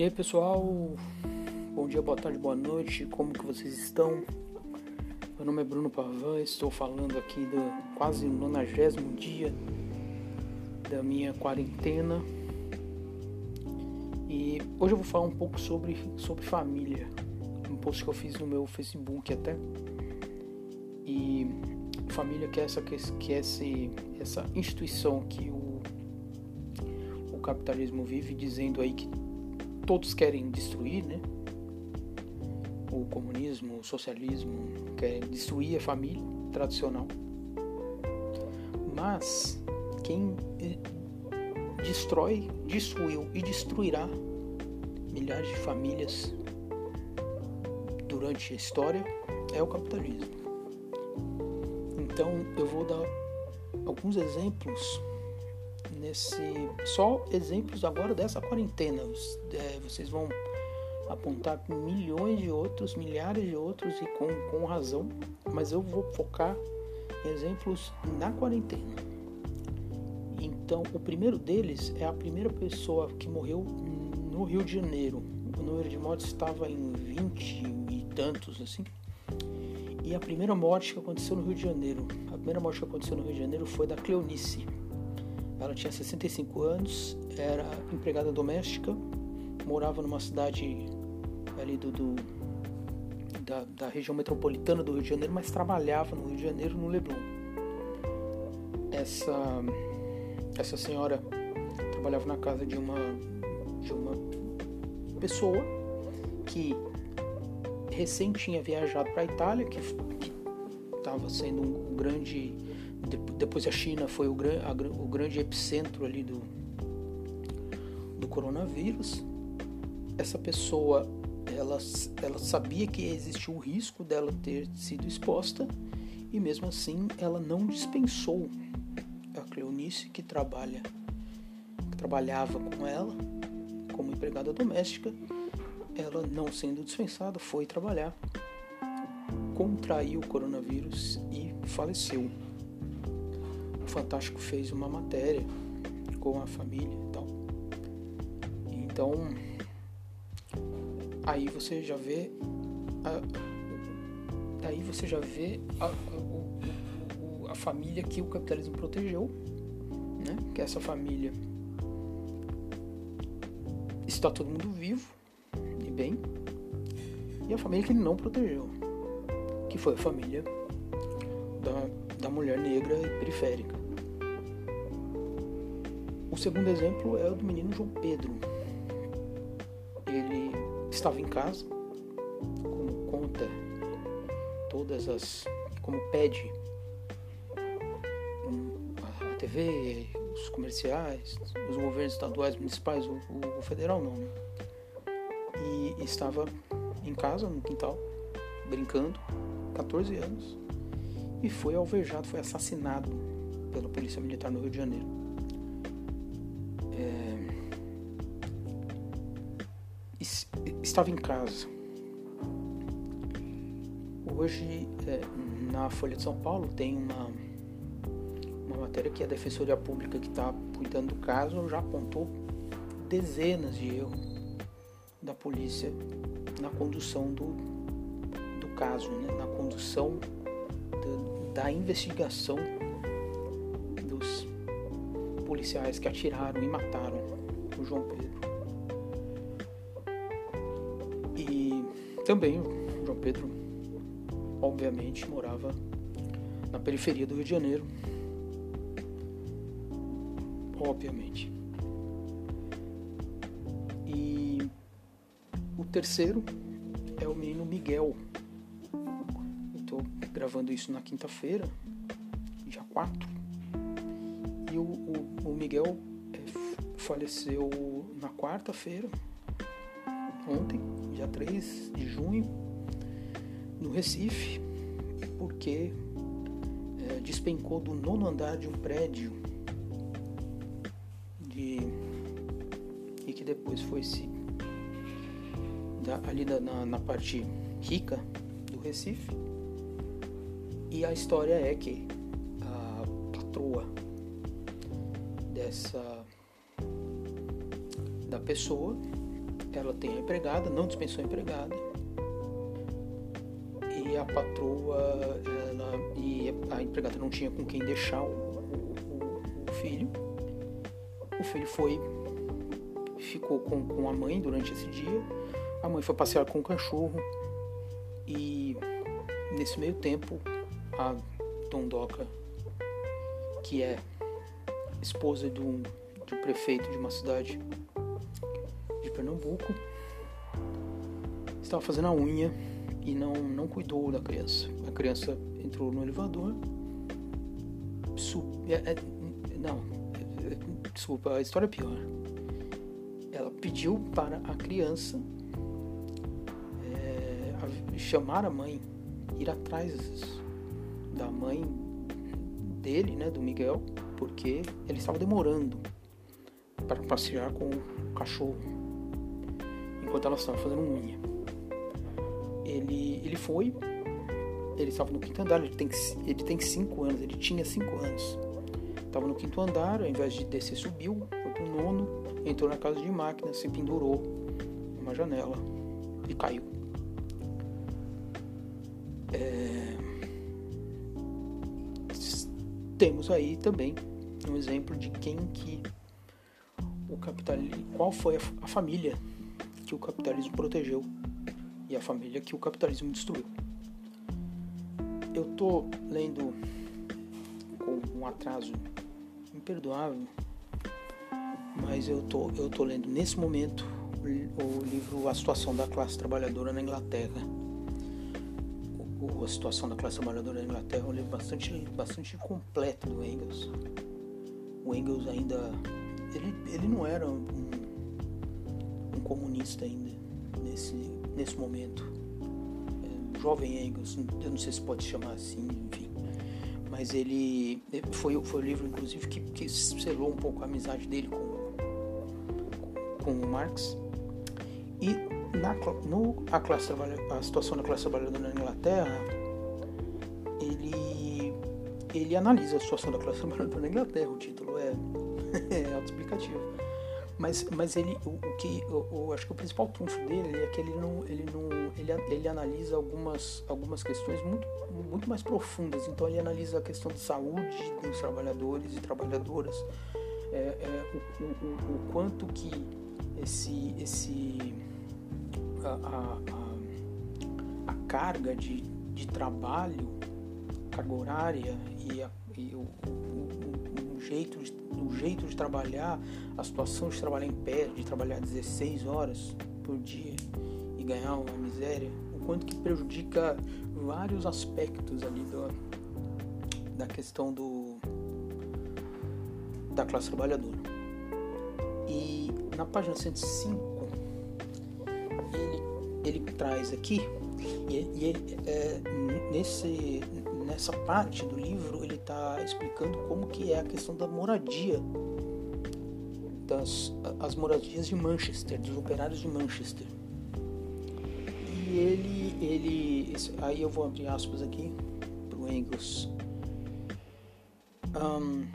E aí pessoal, bom dia, boa tarde, boa noite, como que vocês estão? Meu nome é Bruno Pavan, estou falando aqui do quase nonagésimo dia da minha quarentena. E hoje eu vou falar um pouco sobre, sobre família, um post que eu fiz no meu Facebook até. E família que é essa, que é esse, essa instituição que o, o capitalismo vive dizendo aí que todos querem destruir, né? O comunismo, o socialismo querem destruir a família tradicional. Mas quem destrói, destruiu e destruirá milhares de famílias durante a história é o capitalismo. Então eu vou dar alguns exemplos nesse só exemplos agora dessa quarentena. É, vocês vão apontar milhões de outros, milhares de outros e com, com razão, mas eu vou focar em exemplos na quarentena. Então, o primeiro deles é a primeira pessoa que morreu no Rio de Janeiro. O número de mortes estava em 20 e tantos, assim. E a primeira morte que aconteceu no Rio de Janeiro, a primeira morte que aconteceu no Rio de Janeiro foi da Cleonice. Ela tinha 65 anos, era empregada doméstica, morava numa cidade ali do, do da, da, região metropolitana do Rio de Janeiro, mas trabalhava no Rio de Janeiro, no Leblon. Essa, essa senhora trabalhava na casa de uma, de uma pessoa que recém tinha viajado para a Itália, que estava sendo um grande depois a China foi o, a, o grande epicentro ali do, do coronavírus. Essa pessoa, ela, ela sabia que existia o risco dela ter sido exposta e mesmo assim ela não dispensou a Cleonice que trabalha, que trabalhava com ela como empregada doméstica. Ela não sendo dispensada foi trabalhar, contraiu o coronavírus e faleceu. Fantástico fez uma matéria com a família e tal. Então, aí você já vê. A, daí você já vê a, a, a, família que o capitalismo protegeu, né? Que essa família está todo mundo vivo e bem, e a família que ele não protegeu, que foi a família da, da mulher negra e periférica. O segundo exemplo é o do menino João Pedro. Ele estava em casa, como conta todas as. como pede a TV, os comerciais, os governos estaduais, municipais, o, o federal não. Né? E estava em casa, no quintal, brincando, 14 anos, e foi alvejado, foi assassinado pela Polícia Militar no Rio de Janeiro. Estava em casa. Hoje, é, na Folha de São Paulo, tem uma, uma matéria que a Defensoria Pública que está cuidando do caso já apontou dezenas de erros da polícia na condução do, do caso, né? na condução do, da investigação dos policiais que atiraram e mataram o João Pedro. Também o João Pedro, obviamente, morava na periferia do Rio de Janeiro. Obviamente. E o terceiro é o menino Miguel. Estou gravando isso na quinta-feira, dia 4. E o, o, o Miguel é, faleceu na quarta-feira, ontem, dia 3 de junho, no Recife, porque é, despencou do nono andar de um prédio de, e que depois foi se da, ali da, na, na parte rica do Recife. E a história é que a patroa dessa da pessoa ela tem a empregada, não dispensou a empregada. E a patroa, ela, e a empregada não tinha com quem deixar o, o, o filho. O filho foi, ficou com, com a mãe durante esse dia. A mãe foi passear com o cachorro. E nesse meio tempo, a Dondoca, que é esposa do, do prefeito de uma cidade de Pernambuco, estava fazendo a unha e não, não cuidou da criança. A criança entrou no elevador. É, é, não, é, desculpa, a história é pior. Ela pediu para a criança é, a, chamar a mãe, ir atrás da mãe dele, né, do Miguel, porque ele estava demorando para passear com o cachorro enquanto ela estava fazendo unha. Ele, ele foi, ele estava no quinto andar, ele tem, ele tem cinco anos, ele tinha cinco anos. Estava no quinto andar, ao invés de descer, subiu, foi pro nono, entrou na casa de máquina, se pendurou numa janela e caiu. É... Temos aí também um exemplo de quem que o capitalismo, qual foi a, a família que o capitalismo protegeu e a família que o capitalismo destruiu. Eu tô lendo com um atraso imperdoável, mas eu tô, eu tô lendo nesse momento o livro A Situação da Classe Trabalhadora na Inglaterra. O, a Situação da Classe Trabalhadora na Inglaterra é um livro bastante, bastante completo do Engels. O Engels ainda. Ele, ele não era um, comunista ainda nesse, nesse momento. É, jovem Engels, eu não sei se pode chamar assim, enfim. Mas ele foi, foi o livro, inclusive, que, que selou um pouco a amizade dele com, com o Marx. E na, no, a, classe, a situação da classe trabalhadora na Inglaterra, ele, ele analisa a situação da classe trabalhadora na Inglaterra. O título é, é autoexplicativo mas, mas ele, o, o que, eu, acho que o principal trunfo dele é que ele não, ele não, ele, ele analisa algumas, algumas questões muito, muito mais profundas. Então ele analisa a questão de saúde dos trabalhadores e trabalhadoras, é, é, o, o, quanto que esse, esse a, a, a, carga de, de trabalho, carga horária e, a, e o jeito de o jeito de trabalhar, a situação de trabalhar em pé, de trabalhar 16 horas por dia e ganhar uma miséria, o quanto que prejudica vários aspectos ali do, da questão do da classe trabalhadora. E na página 105 ele, ele traz aqui e, e ele, é, nesse nessa parte do livro ele está explicando como que é a questão da moradia das as moradias de Manchester, dos operários de Manchester. E ele ele aí eu vou abrir aspas aqui para o Engels. Um,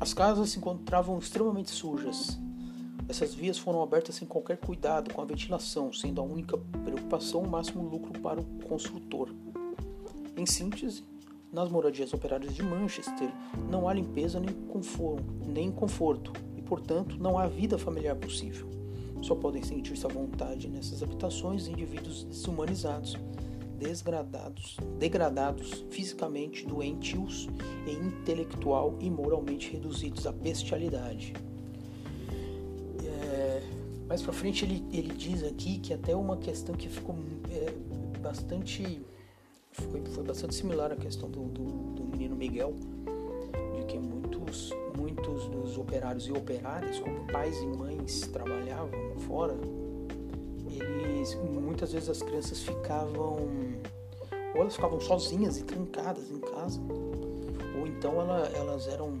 as casas se encontravam extremamente sujas. Essas vias foram abertas sem qualquer cuidado com a ventilação, sendo a única preocupação o máximo lucro para o construtor. Em síntese, nas moradias operárias de Manchester não há limpeza nem conforto, nem conforto e, portanto, não há vida familiar possível. Só podem sentir-se à vontade nessas habitações indivíduos desumanizados, desgradados, degradados fisicamente, doentios e intelectual e moralmente reduzidos à bestialidade. É, mais para frente ele, ele diz aqui que até uma questão que ficou é, bastante foi, foi bastante similar à questão do, do, do menino Miguel, de que muitos, muitos dos operários e operárias, como pais e mães trabalhavam fora, eles muitas vezes as crianças ficavam ou elas ficavam sozinhas e trancadas em casa, ou então ela, elas eram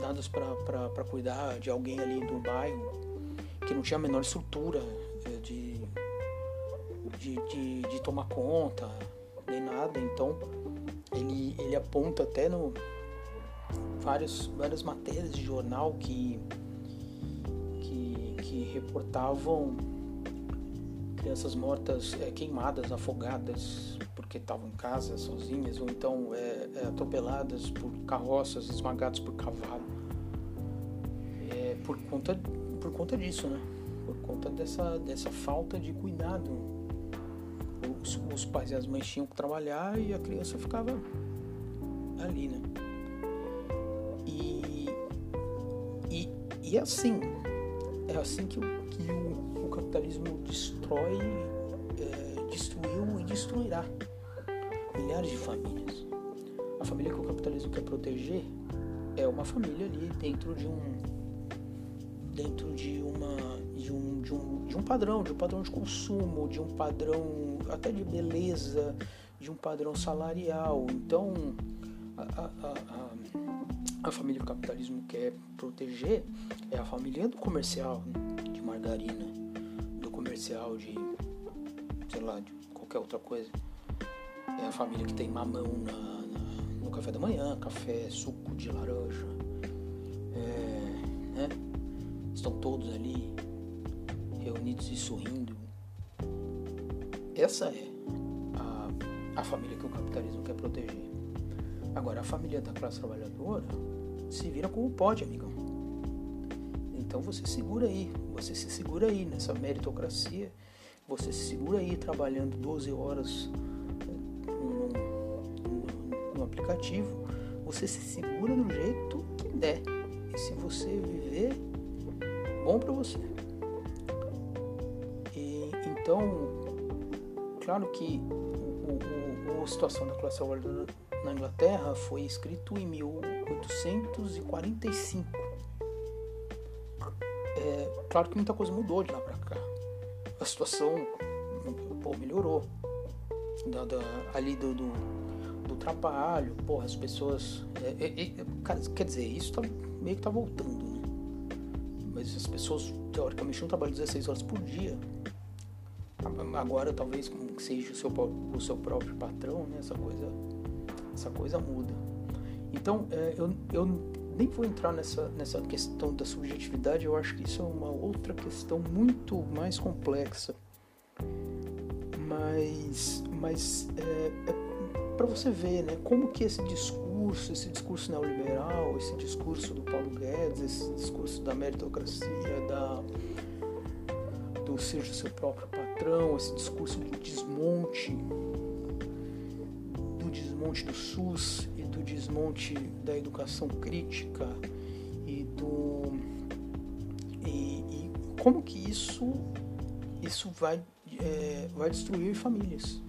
dadas para cuidar de alguém ali do bairro que não tinha a menor estrutura eh, de, de, de, de tomar conta, Então ele, ele aponta até no várias, várias matérias de jornal que, que, que reportavam crianças mortas, é, queimadas, afogadas porque estavam em casa sozinhas, ou então é, é, atropeladas por carroças, esmagadas por cavalo. É, por, conta, por conta disso, né? Por conta dessa, dessa falta de cuidado. Os, os pais e as mães tinham que trabalhar e a criança ficava ali, né? E, e, e é assim, é assim que, que o, o capitalismo destrói, é, destruiu e destruirá milhares de famílias. A família que o capitalismo quer proteger é uma família ali dentro de um dentro de uma de um, de um, de um padrão, de um padrão de consumo, de um padrão até de beleza, de um padrão salarial. Então a, a, a, a família que o capitalismo quer proteger é a família do comercial de margarina, do comercial de sei lá, de qualquer outra coisa. É a família que tem mamão na, na, no café da manhã, café, suco de laranja. É, né? Estão todos ali reunidos e sorrindo. Essa é a, a família que o capitalismo quer proteger. Agora, a família da classe trabalhadora se vira como pode, amigão. Então você segura aí, você se segura aí nessa meritocracia, você se segura aí trabalhando 12 horas no aplicativo, você se segura do jeito que der. E se você viver, bom para você. Então, claro que o, o, a situação da classe trabalhadora na Inglaterra foi escrito em 1845. É, claro que muita coisa mudou de lá para cá. A situação pô, melhorou. Da, da, ali do, do do trabalho, porra, as pessoas. É, é, é, quer dizer, isso tá, meio que tá voltando, né? Mas as pessoas, teoricamente, não trabalham 16 horas por dia. Agora, talvez, como seja o seu, o seu próprio patrão, né? Essa coisa, essa coisa muda. Então, é, eu, eu nem vou entrar nessa, nessa questão da subjetividade, eu acho que isso é uma outra questão muito mais complexa. Mas, mas é, é para você ver né, como que esse discurso, esse discurso neoliberal, esse discurso do Paulo Guedes, esse discurso da meritocracia, da, do seja seu próprio esse discurso do desmonte, do desmonte do SUS e do desmonte da educação crítica e do e, e como que isso isso vai é, vai destruir famílias?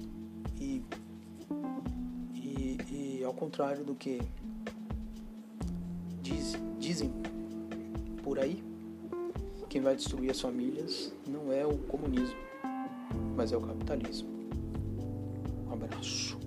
Contrário do que diz, dizem por aí, quem vai destruir as famílias não é o comunismo, mas é o capitalismo. Um abraço.